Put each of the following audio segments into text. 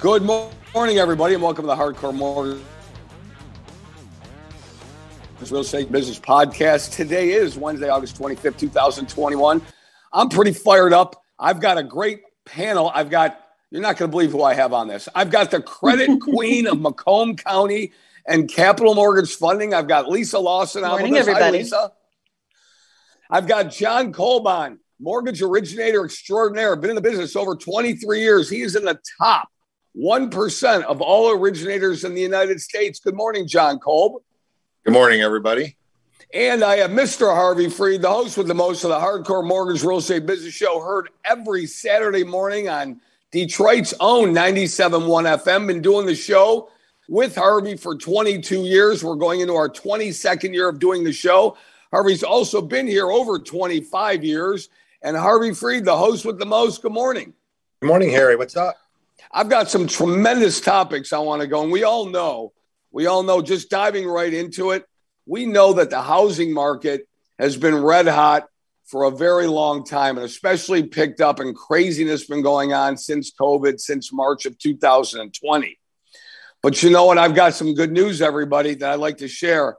Good morning, everybody, and welcome to the Hardcore Mortgage Real Estate Business Podcast. Today is Wednesday, August 25th, 2021. I'm pretty fired up. I've got a great panel. I've got, you're not going to believe who I have on this. I've got the credit queen of Macomb County and Capital Mortgage Funding. I've got Lisa Lawson on Morning, with us. Hi, everybody. Lisa. I've got John Colbon, mortgage originator extraordinaire, been in the business over 23 years. He is in the top 1% of all originators in the United States. Good morning, John Kolb. Good morning, everybody. And I have Mr. Harvey Freed, the host with the most of the Hardcore Mortgage Real Estate Business Show, heard every Saturday morning on Detroit's own 97.1 FM. Been doing the show with Harvey for 22 years. We're going into our 22nd year of doing the show. Harvey's also been here over 25 years. And Harvey Freed, the host with the most. Good morning. Good morning, Harry. What's up? I've got some tremendous topics I want to go, and we all know, we all know, just diving right into it, we know that the housing market has been red hot for a very long time, and especially picked up, and craziness been going on since COVID, since March of 2020. But you know what? I've got some good news, everybody, that I'd like to share.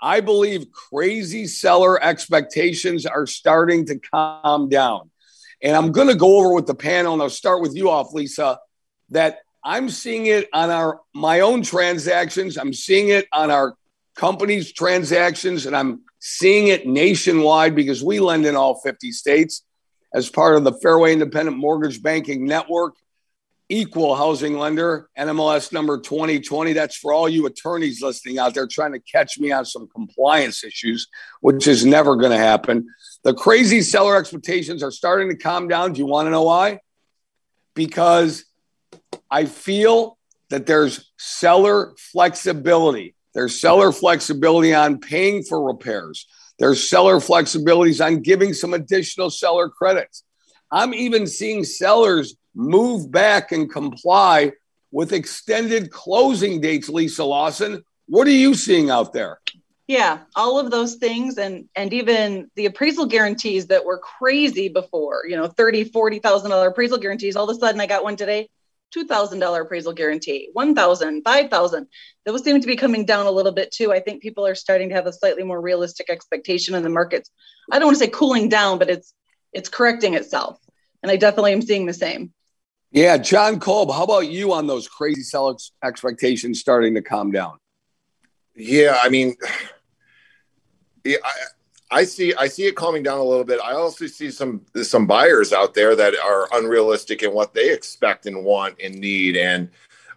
I believe crazy seller expectations are starting to calm down. And I'm going to go over with the panel, and I'll start with you off, Lisa that I'm seeing it on our my own transactions. I'm seeing it on our company's transactions, and I'm seeing it nationwide because we lend in all 50 states as part of the Fairway Independent Mortgage Banking Network, equal housing lender, NMLS number 2020. That's for all you attorneys listening out there trying to catch me on some compliance issues, which is never going to happen. The crazy seller expectations are starting to calm down. Do you want to know why? Because I feel that there's seller flexibility. There's seller flexibility on paying for repairs. There's seller flexibilities on giving some additional seller credits. I'm even seeing sellers move back and comply with extended closing dates, Lisa Lawson. What are you seeing out there? Yeah, all of those things and and even the appraisal guarantees that were crazy before, you know, 30, 40,000 dollar appraisal guarantees. All of a sudden I got one today, $2,000 appraisal guarantee, 1,000, 5,000. Those seem to be coming down a little bit too. I think people are starting to have a slightly more realistic expectation in the markets. I don't want to say cooling down, but it's it's correcting itself. And I definitely am seeing the same. Yeah, John Kolb, how about you on those crazy seller expectations starting to calm down? Yeah, I mean, yeah, I, see I see it calming down a little bit. I also see some some buyers out there that are unrealistic in what they expect and want and need. And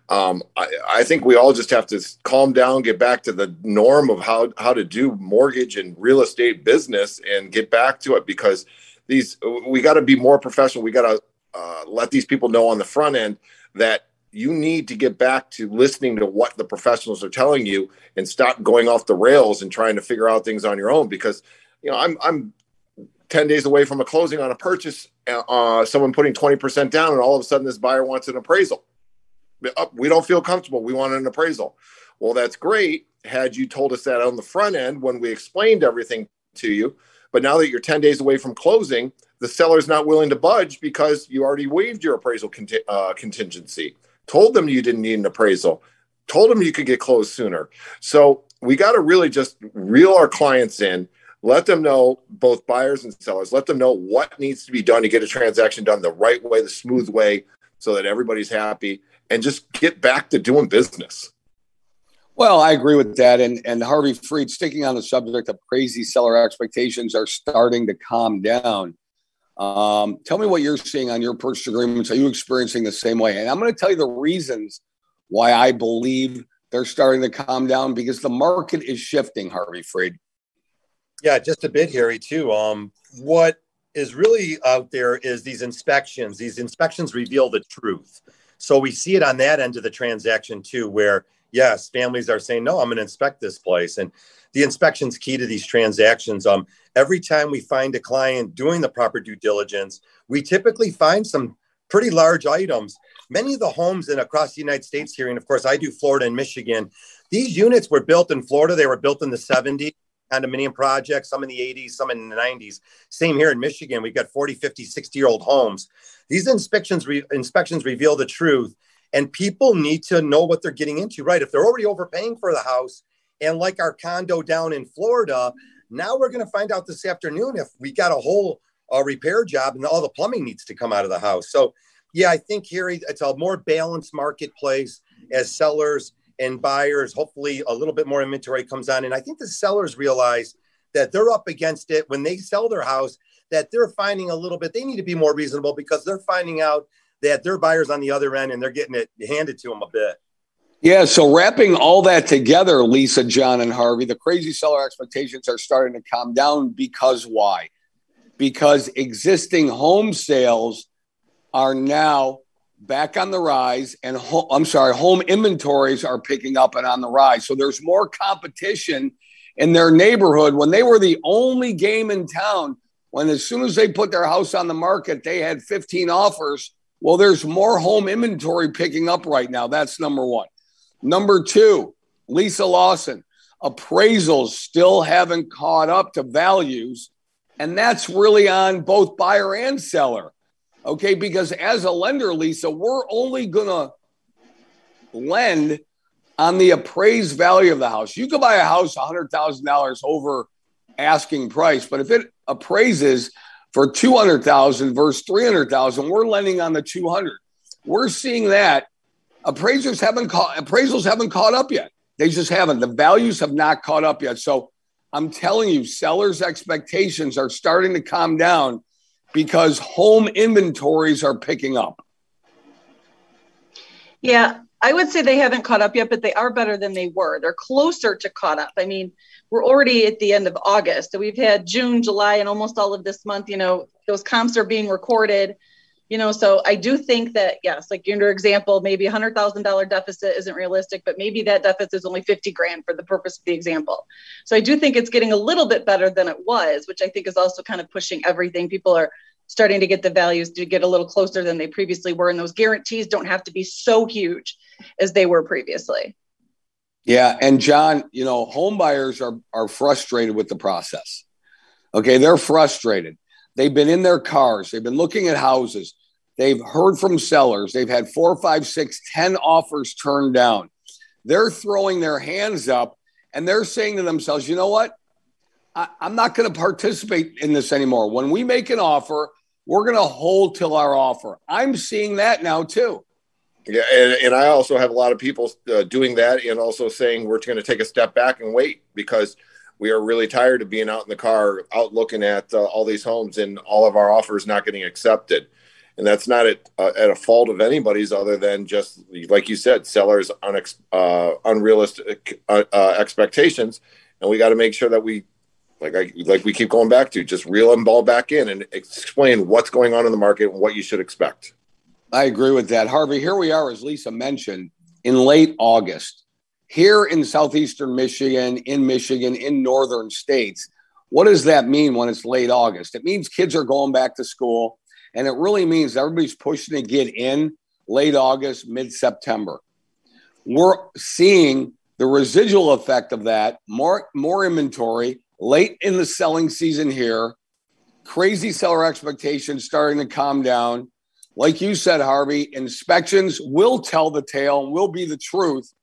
um, I, I think we all just have to calm down, get back to the norm of how how to do mortgage and real estate business, and get back to it because these we got to be more professional. We got to uh, let these people know on the front end that you need to get back to listening to what the professionals are telling you and stop going off the rails and trying to figure out things on your own because you know i'm i'm 10 days away from a closing on a purchase uh, someone putting 20% down and all of a sudden this buyer wants an appraisal. Uh, we don't feel comfortable. We want an appraisal. Well that's great. Had you told us that on the front end when we explained everything to you but now that you're 10 days away from closing the seller's not willing to budge because you already waived your appraisal uh, contingency. Told them you didn't need an appraisal, told them you could get closed sooner. So we got to really just reel our clients in, let them know, both buyers and sellers, let them know what needs to be done to get a transaction done the right way, the smooth way, so that everybody's happy, and just get back to doing business. Well, I agree with that. And, and Harvey Freed, sticking on the subject of crazy seller expectations, are starting to calm down. Um, tell me what you're seeing on your purchase agreements. Are you experiencing the same way? And I'm going to tell you the reasons why I believe they're starting to calm down because the market is shifting, Harvey Freed. Yeah, just a bit, Harry, too. Um, what is really out there is these inspections. These inspections reveal the truth. So we see it on that end of the transaction, too, where yes, families are saying, no, I'm going to inspect this place. And the inspection's key to these transactions. Um, every time we find a client doing the proper due diligence, we typically find some pretty large items. Many of the homes in across the United States here, and of course, I do Florida and Michigan. These units were built in Florida. They were built in the 70s, condominium projects, some in the 80s, some in the 90s. Same here in Michigan. We've got 40, 50, 60 year old homes. These inspections re- inspections reveal the truth. And people need to know what they're getting into, right? If they're already overpaying for the house, and like our condo down in Florida, now we're going to find out this afternoon if we got a whole uh, repair job and all the plumbing needs to come out of the house. So, yeah, I think here it's a more balanced marketplace as sellers and buyers. Hopefully, a little bit more inventory comes on, and I think the sellers realize that they're up against it when they sell their house. That they're finding a little bit. They need to be more reasonable because they're finding out that their buyers on the other end and they're getting it handed to them a bit. Yeah, so wrapping all that together, Lisa, John, and Harvey, the crazy seller expectations are starting to calm down because why? Because existing home sales are now back on the rise, and ho- I'm sorry, home inventories are picking up and on the rise. So there's more competition in their neighborhood when they were the only game in town. When as soon as they put their house on the market, they had 15 offers. Well, there's more home inventory picking up right now. That's number one. Number two, Lisa Lawson, appraisals still haven't caught up to values. And that's really on both buyer and seller. Okay. Because as a lender, Lisa, we're only to lend on the appraised value of the house. You could buy a house $100,000 over asking price, but if it appraises for 200,000 versus 300,000, we're lending on the 200. We're seeing that appraisers haven't caught appraisals haven't caught up yet. They just haven't. The values have not caught up yet. So I'm telling you, sellers' expectations are starting to calm down because home inventories are picking up. Yeah, I would say they haven't caught up yet, but they are better than they were. They're closer to caught up. I mean, we're already at the end of August. So we've had June, July, and almost all of this month. You know, those comps are being recorded you know so i do think that yes like your example maybe a hundred thousand dollar deficit isn't realistic but maybe that deficit is only 50 grand for the purpose of the example. So i do think it's getting a little bit better than it was which i think is also kind of pushing everything. People are starting to get the values to get a little closer than they previously were and those guarantees don't have to be so huge as they were previously. Yeah and john you know home buyers are are frustrated with the process. Okay they're frustrated They've been in their cars. They've been looking at houses. They've heard from sellers. They've had four, five, six, ten offers turned down. They're throwing their hands up and they're saying to themselves, you know what? I, am not going to participate in this anymore. When we make an offer, we're going to hold till our offer. I'm seeing that now too. Yeah, and, and I also have a lot of people uh, doing that and also saying we're going to take a step back and wait because – we are really tired of being out in the car, out looking at uh, all these homes, and all of our offers not getting accepted. And that's not at, uh, at a fault of anybody's, other than just like you said, sellers' unex- uh, unrealistic uh, uh, expectations, and we got to make sure that we, like I like we keep going back to, just reel them ball back in and explain what's going on in the market and what you should expect. I agree with that, Harvey. Here we are, as Lisa mentioned, in late August here in southeastern Michigan, in Michigan, in northern states. What does that mean when it's late August? It means kids are going back to school, and it really means everybody's pushing to get in late August, mid September. We're seeing the residual effect of that more, more inventory late in the selling season here, crazy seller expectations starting to calm down. Like you said, Harvey, inspections will tell the tale and will be the truth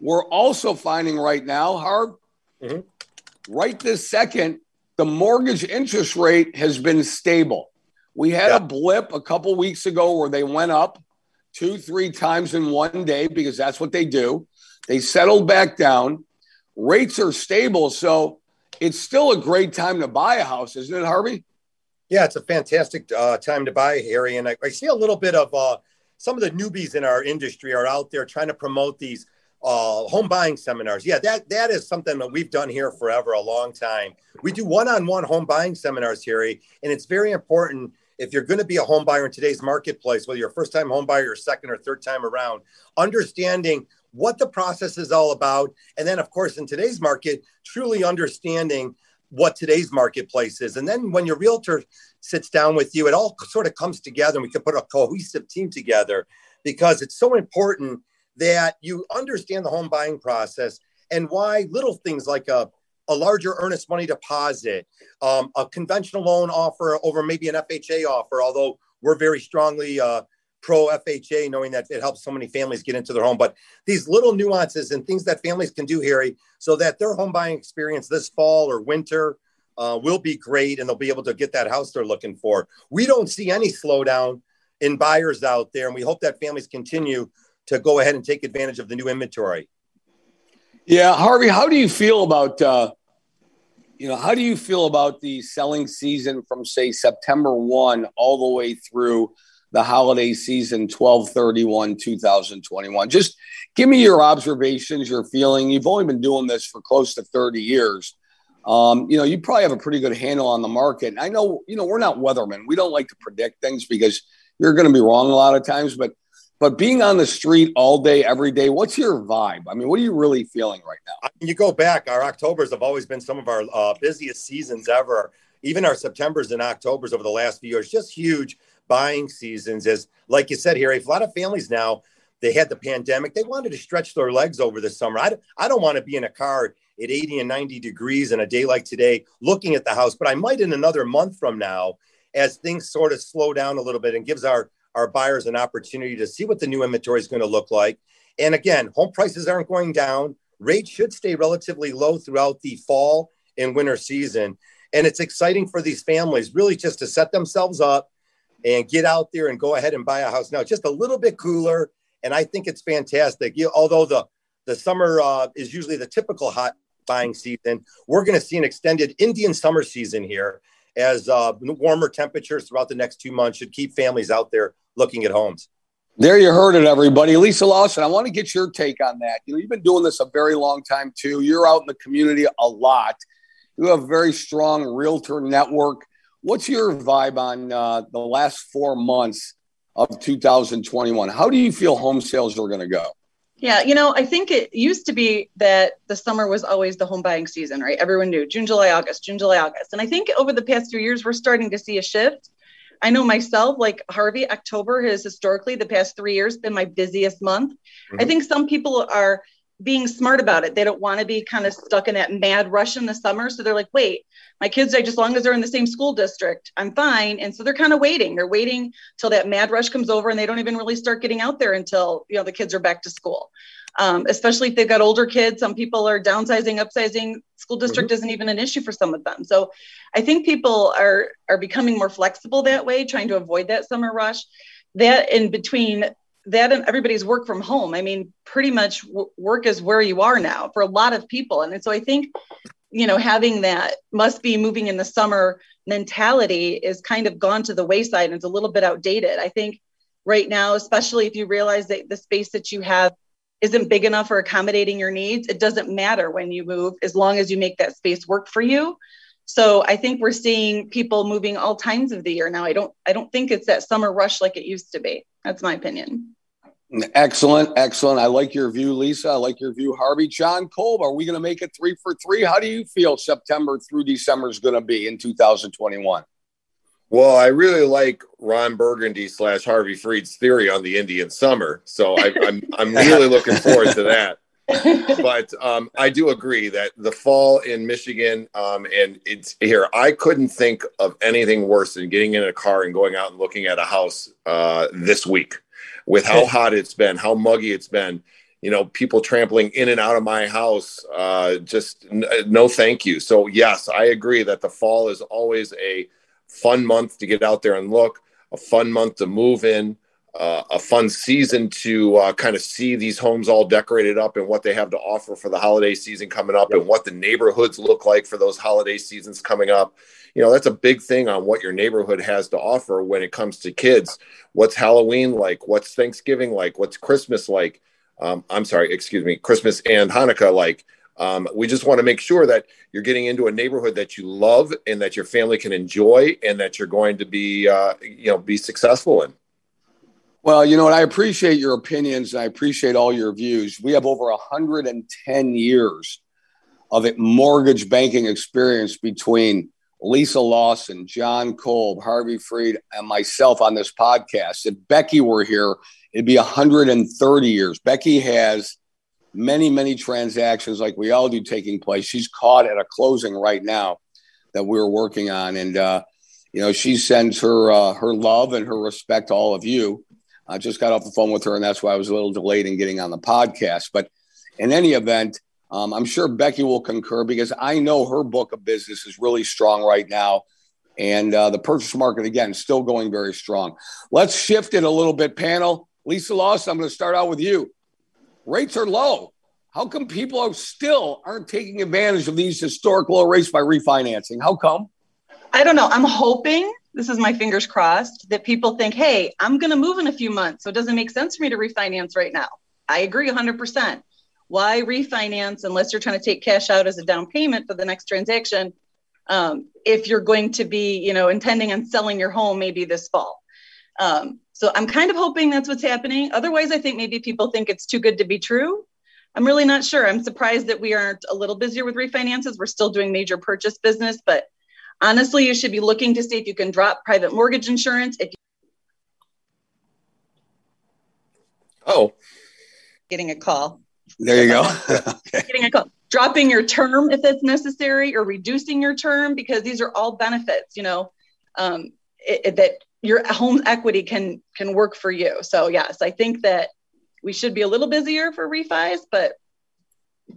we're also finding right now, Harv, mm-hmm. right this second, the mortgage interest rate has been stable. We had yeah. a blip a couple weeks ago where they went up two, three times in one day because that's what they do. They settled back down. Rates are stable. So it's still a great time to buy a house, isn't it, Harvey? Yeah, it's a fantastic uh, time to buy, Harry. And I, I see a little bit of uh, some of the newbies in our industry are out there trying to promote these uh, home buying seminars. Yeah, that that is something that we've done here forever, a long time. We do one-on-one home buying seminars here, and it's very important if you're going to be a home buyer in today's marketplace, whether you're a first-time home buyer or second or third time around, understanding what the process is all about, and then of course in today's market, truly understanding what today's marketplace is. And then when your realtor sits down with you, it all sort of comes together and we can put a cohesive team together because it's so important that you understand the home buying process and why little things like a, a larger earnest money deposit, um, a conventional loan offer over maybe an FHA offer, although we're very strongly uh, pro FHA, knowing that it helps so many families get into their home. But these little nuances and things that families can do, Harry, so that their home buying experience this fall or winter uh, will be great and they'll be able to get that house they're looking for. We don't see any slowdown in buyers out there, and we hope that families continue to go ahead and take advantage of the new inventory. Yeah, Harvey, how do you feel about uh, you know how do you feel about the selling season from say September one all the way through the holiday season 1231 2021 just give me your observations your feeling. You've only been doing this for close to 30 years. Um, you know you probably have a pretty good handle on the market. I know you know we're not weathermen. We don't like to predict things because you're going to be wrong a lot of times but but being on the street all day every day what's your vibe? I mean what are you really feeling right now? You go back our octobers have always been some of our uh, busiest seasons ever. Even our septembers and octobers over the last few years just huge buying seasons. As like you said here a lot of families now they had the pandemic they wanted to stretch their legs over the summer. I, I don't want to be in a car at 80 and 90 degrees in a day like today looking at the house but i might in another month from now as things sort of slow down a little bit and gives our our buyers an opportunity to see what the new inventory is going to look like and again home prices aren't going down rates should stay relatively low throughout the fall and winter season and it's exciting for these families really just to set themselves up and get out there and go ahead and buy a house now. Just a little bit cooler, and I think it's fantastic. You, although the the summer uh, is usually the typical hot buying season, we're going to see an extended Indian summer season here as uh, warmer temperatures throughout the next two months should keep families out there looking at homes. There you heard it, everybody. Lisa Lawson, I want to get your take on that. You know, you've been doing this a very long time too. You're out in the community a lot. You have a very strong realtor network. What's your vibe on uh, the last four months of 2021? How do you feel home sales are going to go? Yeah, you know, I think it used to be that the summer was always the home buying season, right? Everyone knew June, July, August, June, July, August. And I think over the past few years, we're starting to see a shift. I know myself, like Harvey, October has historically, the past three years, been my busiest month. Mm-hmm. I think some people are being smart about it. They don't want to be kind of stuck in that mad rush in the summer. So they're like, wait, my kids are just long as they're in the same school district, I'm fine. And so they're kind of waiting. They're waiting till that mad rush comes over and they don't even really start getting out there until, you know, the kids are back to school. Um, especially if they've got older kids. Some people are downsizing, upsizing. School district mm-hmm. isn't even an issue for some of them. So I think people are are becoming more flexible that way, trying to avoid that summer rush. That in between that and everybody's work from home. I mean, pretty much w- work is where you are now for a lot of people. And so I think, you know, having that must be moving in the summer mentality is kind of gone to the wayside and it's a little bit outdated. I think right now, especially if you realize that the space that you have isn't big enough for accommodating your needs, it doesn't matter when you move as long as you make that space work for you. So I think we're seeing people moving all times of the year now. I don't I don't think it's that summer rush like it used to be. That's my opinion. Excellent, excellent. I like your view, Lisa. I like your view, Harvey. John Kolb, are we going to make it three for three? How do you feel September through December is going to be in 2021? Well, I really like Ron Burgundy slash Harvey Freed's theory on the Indian summer, so I, I'm I'm really looking forward to that. but um, I do agree that the fall in Michigan, um, and it's here. I couldn't think of anything worse than getting in a car and going out and looking at a house uh, this week with how hot it's been, how muggy it's been. You know, people trampling in and out of my house. Uh, just n- no, thank you. So yes, I agree that the fall is always a fun month to get out there and look, a fun month to move in uh, a fun season to uh, kind of see these homes all decorated up and what they have to offer for the holiday season coming up yep. and what the neighborhoods look like for those holiday seasons coming up. You know, that's a big thing on what your neighborhood has to offer when it comes to kids. What's Halloween like? What's Thanksgiving like? What's Christmas like? Um, I'm sorry, excuse me, Christmas and Hanukkah like. Um, we just want to make sure that you're getting into a neighborhood that you love and that your family can enjoy and that you're going to be, uh, you know, be successful in. Well, you know what? I appreciate your opinions. And I appreciate all your views. We have over 110 years of mortgage banking experience between Lisa Lawson, John Kolb, Harvey Freed, and myself on this podcast. If Becky were here, it'd be 130 years. Becky has many, many transactions like we all do taking place. She's caught at a closing right now that we're working on. And, uh, you know, she sends her, uh, her love and her respect to all of you I just got off the phone with her, and that's why I was a little delayed in getting on the podcast. But in any event, um, I'm sure Becky will concur because I know her book of business is really strong right now. And uh, the purchase market, again, still going very strong. Let's shift it a little bit, panel. Lisa Lawson, I'm going to start out with you. Rates are low. How come people are still aren't taking advantage of these historic low rates by refinancing? How come? I don't know. I'm hoping this is my fingers crossed that people think, hey, I'm going to move in a few months. So it doesn't make sense for me to refinance right now. I agree 100%. Why refinance unless you're trying to take cash out as a down payment for the next transaction? Um, if you're going to be, you know, intending on selling your home maybe this fall. Um, so I'm kind of hoping that's what's happening. Otherwise, I think maybe people think it's too good to be true. I'm really not sure. I'm surprised that we aren't a little busier with refinances. We're still doing major purchase business, but honestly, you should be looking to see if you can drop private mortgage insurance. If oh, getting a call. There you go. okay. Getting a call. Dropping your term if it's necessary, or reducing your term because these are all benefits. You know, um, it, it, that your home equity can can work for you. So yes, I think that we should be a little busier for refis, but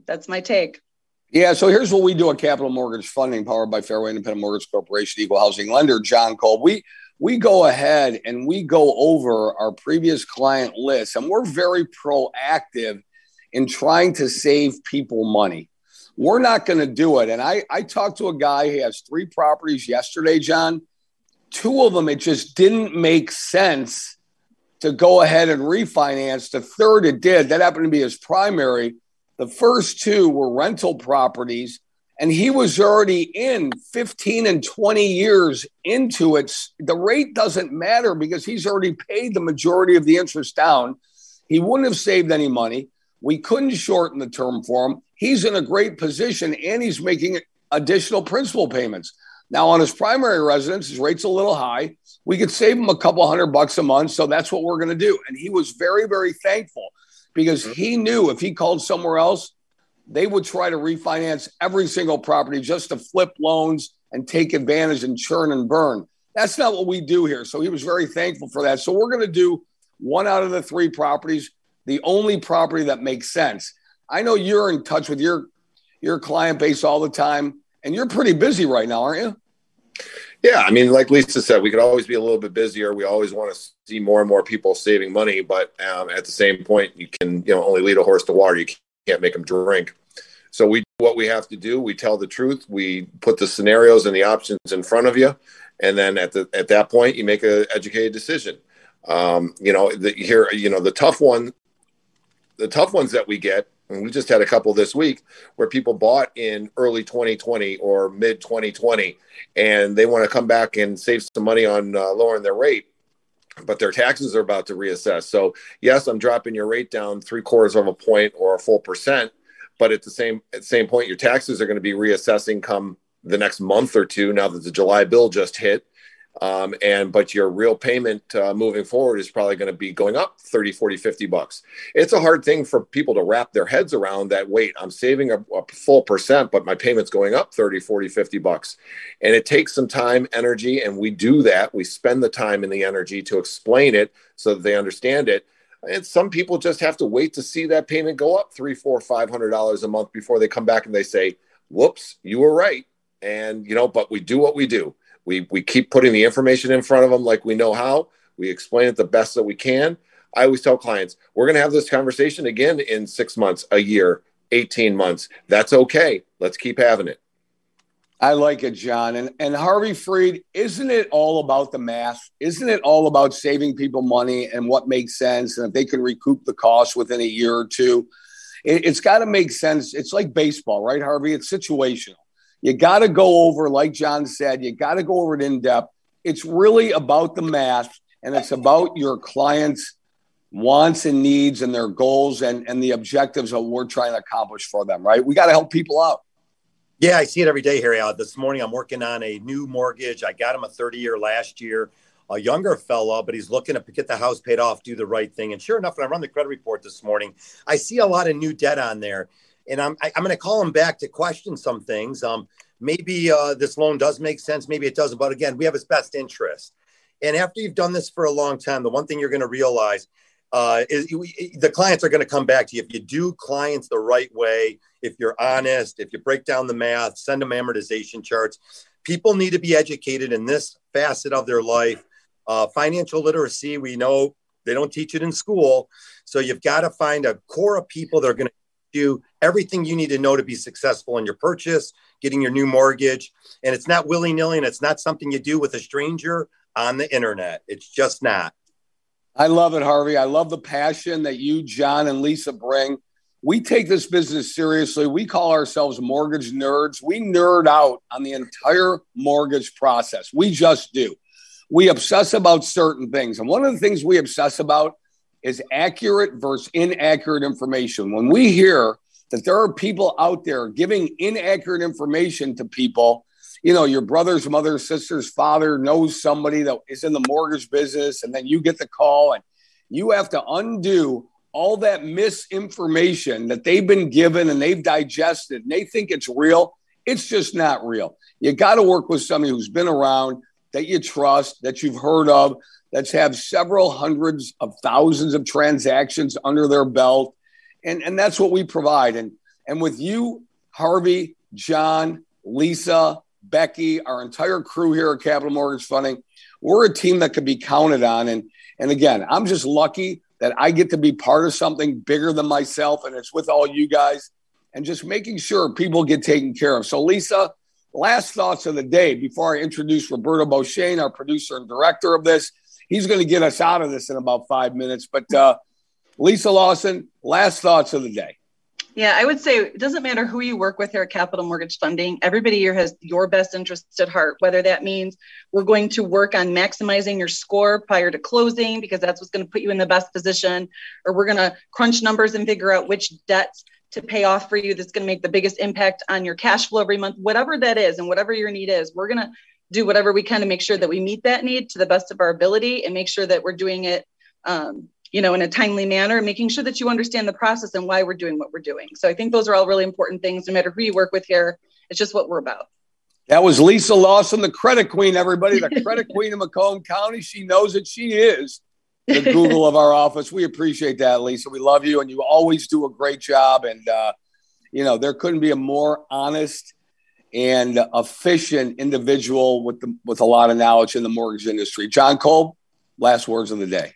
that's my take. Yeah, so here's what we do at Capital Mortgage Funding, powered by Fairway Independent Mortgage Corporation, Equal Housing Lender, John Kolb. We we go ahead and we go over our previous client list, and we're very proactive in trying to save people money. We're not going to do it. And I, I talked to a guy, he has three properties yesterday, John. Two of them, it just didn't make sense to go ahead and refinance. The third, it did. That happened to be his primary. The first two were rental properties, and he was already in 15 and 20 years into it. The rate doesn't matter because he's already paid the majority of the interest down. He wouldn't have saved any money. We couldn't shorten the term for him. He's in a great position and he's making additional principal payments. Now, on his primary residence, his rate's a little high. We could save him a couple hundred bucks a month. So that's what we're going to do. And he was very, very thankful because mm-hmm. he knew if he called somewhere else, they would try to refinance every single property just to flip loans and take advantage and churn and burn. That's not what we do here. So he was very thankful for that. So we're going to do one out of the three properties, the only property that makes sense. I know you're in touch with your your client base all the time, and you're pretty busy right now, aren't you? Yeah, I mean, like Lisa said, we could always be a little bit busier. We always want to see more and more people saving money, but um, at the same point, you can you know only lead a horse to water. You can't make them drink. So we what we have to do. We tell the truth. We put the scenarios and the options in front of you, and then at the at that point, you make an educated decision. Um, you know, the, here, you know, the tough one, the tough ones that we get and we just had a couple this week where people bought in early 2020 or mid 2020 and they want to come back and save some money on uh, lowering their rate but their taxes are about to reassess. So yes i'm dropping your rate down three quarters of a point or a full percent but at the same at the same point your taxes are going to be reassessing come the next month or two now that the july bill just hit um, and but your real payment uh, moving forward is probably going to be going up 30 40 50 bucks. It's a hard thing for people to wrap their heads around that wait i'm saving a, a, full percent but my payment's going up 30 40 50 bucks. And it takes some time energy and we do that. We spend the time and the energy to explain it so that they understand it. And some people just have to wait to see that payment go up three four five hundred dollars a month before they come back and they say whoops you were right. And you know but we do what we do we we keep putting the information in front of them like we know how. We explain it the best that we can. I always tell clients, we're going to have this conversation again in six months, a year, 18 months. That's okay. Let's keep having it. I like it, John. And and Harvey Freed, isn't it all about the math? Isn't it all about saving people money and what makes sense? And if they can recoup the cost within a year or two, it, it's got to make sense. It's like baseball, right, Harvey? It's situational. You got to go over, like John said, you got to go over it in depth. It's really about the math and it's about your clients' wants and needs and their goals and, and the objectives that we're trying to accomplish for them, right? We got to help people out. Yeah, I see it every day, Harry. Uh, this morning, I'm working on a new mortgage. I got him a 30 year last year, a younger fella, but he's looking to get the house paid off, do the right thing. And sure enough, when I run the credit report this morning, I see a lot of new debt on there and I'm I, am i am going to call him back to question some things. Um, maybe uh, this loan does make sense, maybe it doesn't, but again, we have his best interest. And after you've done this for a long time, the one thing you're going to realize uh, is the clients are going to come back to you if you do clients the right way. If you're honest, if you break down the math, send them amortization charts. People need to be educated in this facet of their life. Uh, financial literacy, we know they don't teach it in school. So you've got to find a core of people that are going to do everything you need to know to be successful in your purchase, getting your new mortgage. And it's not willy nilly and it's not something you do with a stranger on the internet. It's just not. I love it, Harvey. I love the passion that you, John, and Lisa bring. We take this business seriously. We call ourselves mortgage nerds. We nerd out on the entire mortgage process. We just do. We obsess about certain things. And one of the things we obsess about is accurate versus inaccurate information. When we hear that there are people out there giving inaccurate information to people, you know, your brother's mother, sister's father knows somebody that is in the mortgage business, and then you get the call and you have to undo all that misinformation that they've been given and they've digested and they think it's real. It's just not real. You got to work with somebody who's been around that you trust, that you've heard of, that's have several hundreds of thousands of transactions under their belt. And, and that's what we provide. And, and with you, Harvey, John, Lisa, Becky, our entire crew here at Capital Mortgage Funding, we're a team that can be counted on. And, and again, I'm just lucky that I get to be part of something bigger than myself. And it's with all you guys and just making sure people get taken care of. So, Lisa, last thoughts of the day before I introduce Roberto Beauchene, our producer and director of this he's going to get us out of this in about five minutes. But uh, Lisa Lawson, last thoughts of the day. Yeah, I would say it doesn't matter who you work with here at Capital Mortgage Funding. Everybody here has your best interests at heart, whether that means we're going to work on maximizing your score prior to closing because that's what's going to put you in the best position, or we're going to crunch numbers and figure out which debts to pay off for you that's going to make the biggest impact on your cash flow every month, whatever that is, and whatever your need is. We're going to do whatever we can to make sure that we meet that need to the best of our ability and make sure that we're doing it um, you know in a timely manner making sure that you understand the process and why we're doing what we're doing. So i think those are all really important things no matter who you work with here it's just what we're about. That was lisa lawson the credit queen everybody the credit queen of macomb county. She knows it. She is the google of our office we appreciate that lisa we love you and you always do a great job and uh, you know there couldn't be a more honest and efficient individual with the, with a lot of knowledge in the mortgage industry. John Kolb, last words of the day.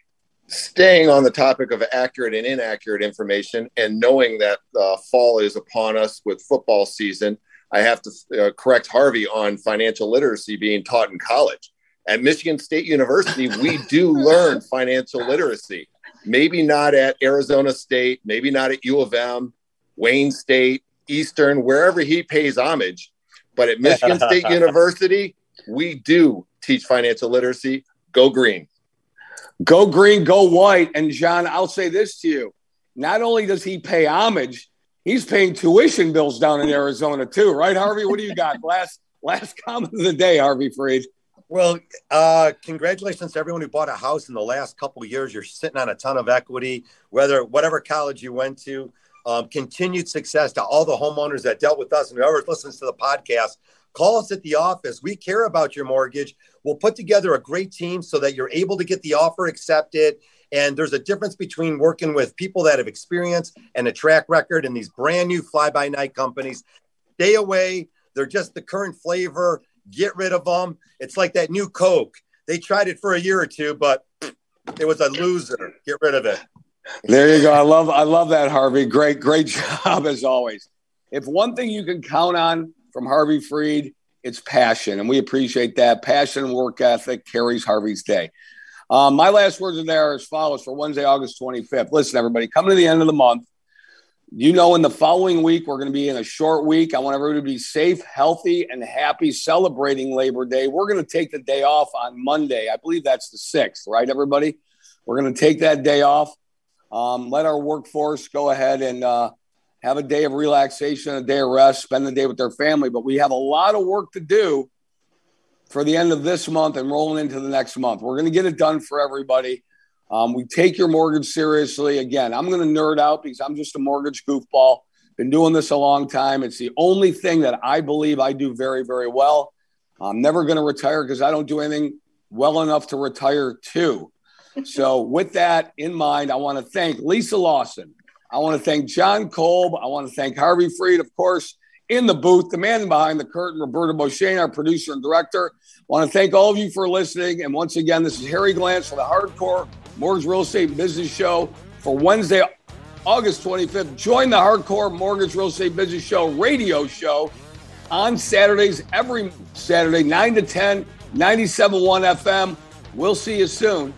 Staying on the topic of accurate and inaccurate information, and knowing that uh, fall is upon us with football season, I have to uh, correct Harvey on financial literacy being taught in college. At Michigan State University, we do learn financial literacy. Maybe not at Arizona State, maybe not at U of M, Wayne State, Eastern, wherever he pays homage but at Michigan State University, we do teach financial literacy. Go green. Go green, go white. And John, I'll say this to you. Not only does he pay homage, he's paying tuition bills down in Arizona too, right, Harvey? What do you got? last last comment of the day, Harvey Freed. Well, uh, congratulations to everyone who bought a house in the last couple years. You're sitting on a ton of equity, whether whatever college you went to. Um, continued success to all the homeowners that dealt with us and whoever listens to the podcast. Call us at the office. We care about your mortgage. We'll put together a great team so that you're able to get the offer accepted. And there's a difference between working with people that have experience and a track record and these brand new fly by night companies. Stay away. They're just the current flavor. Get rid of them. It's like that new Coke. They tried it for a year or two, but it was a loser. Get rid of it. There you go. I love I love that, Harvey. Great, great job as always. If one thing you can count on from Harvey Freed, it's passion, and we appreciate that. Passion and work ethic carries Harvey's day. Um, my last words are there as follows for Wednesday, August 25th. Listen, everybody, coming to the end of the month. You know, in the following week, we're going to be in a short week. I want everybody to be safe, healthy, and happy celebrating Labor Day. We're going to take the day off on Monday. I believe that's the 6th, right, everybody? We're going to take that day off. Um, let our workforce go ahead and uh, have a day of relaxation, a day of rest, spend the day with their family. But we have a lot of work to do for the end of this month and rolling into the next month. We're going to get it done for everybody. Um, we take your mortgage seriously. Again, I'm going to nerd out because I'm just a mortgage goofball. Been doing this a long time. It's the only thing that I believe I do very, very well. I'm never going to retire because I don't do anything well enough to retire too. So, with that in mind, I want to thank Lisa Lawson. I want to thank John Kolb. I want to thank Harvey Freed, of course, in the booth, the man behind the curtain, Roberto Beauchene, our producer and director. I want to thank all of you for listening. And once again, this is Harry Glantz for the Hardcore Mortgage Real Estate Business Show for Wednesday, August 25th. Join the Hardcore Mortgage Real Estate Business Show radio show on Saturdays, every Saturday, 9 to 10, 97.1 FM. We'll see you soon.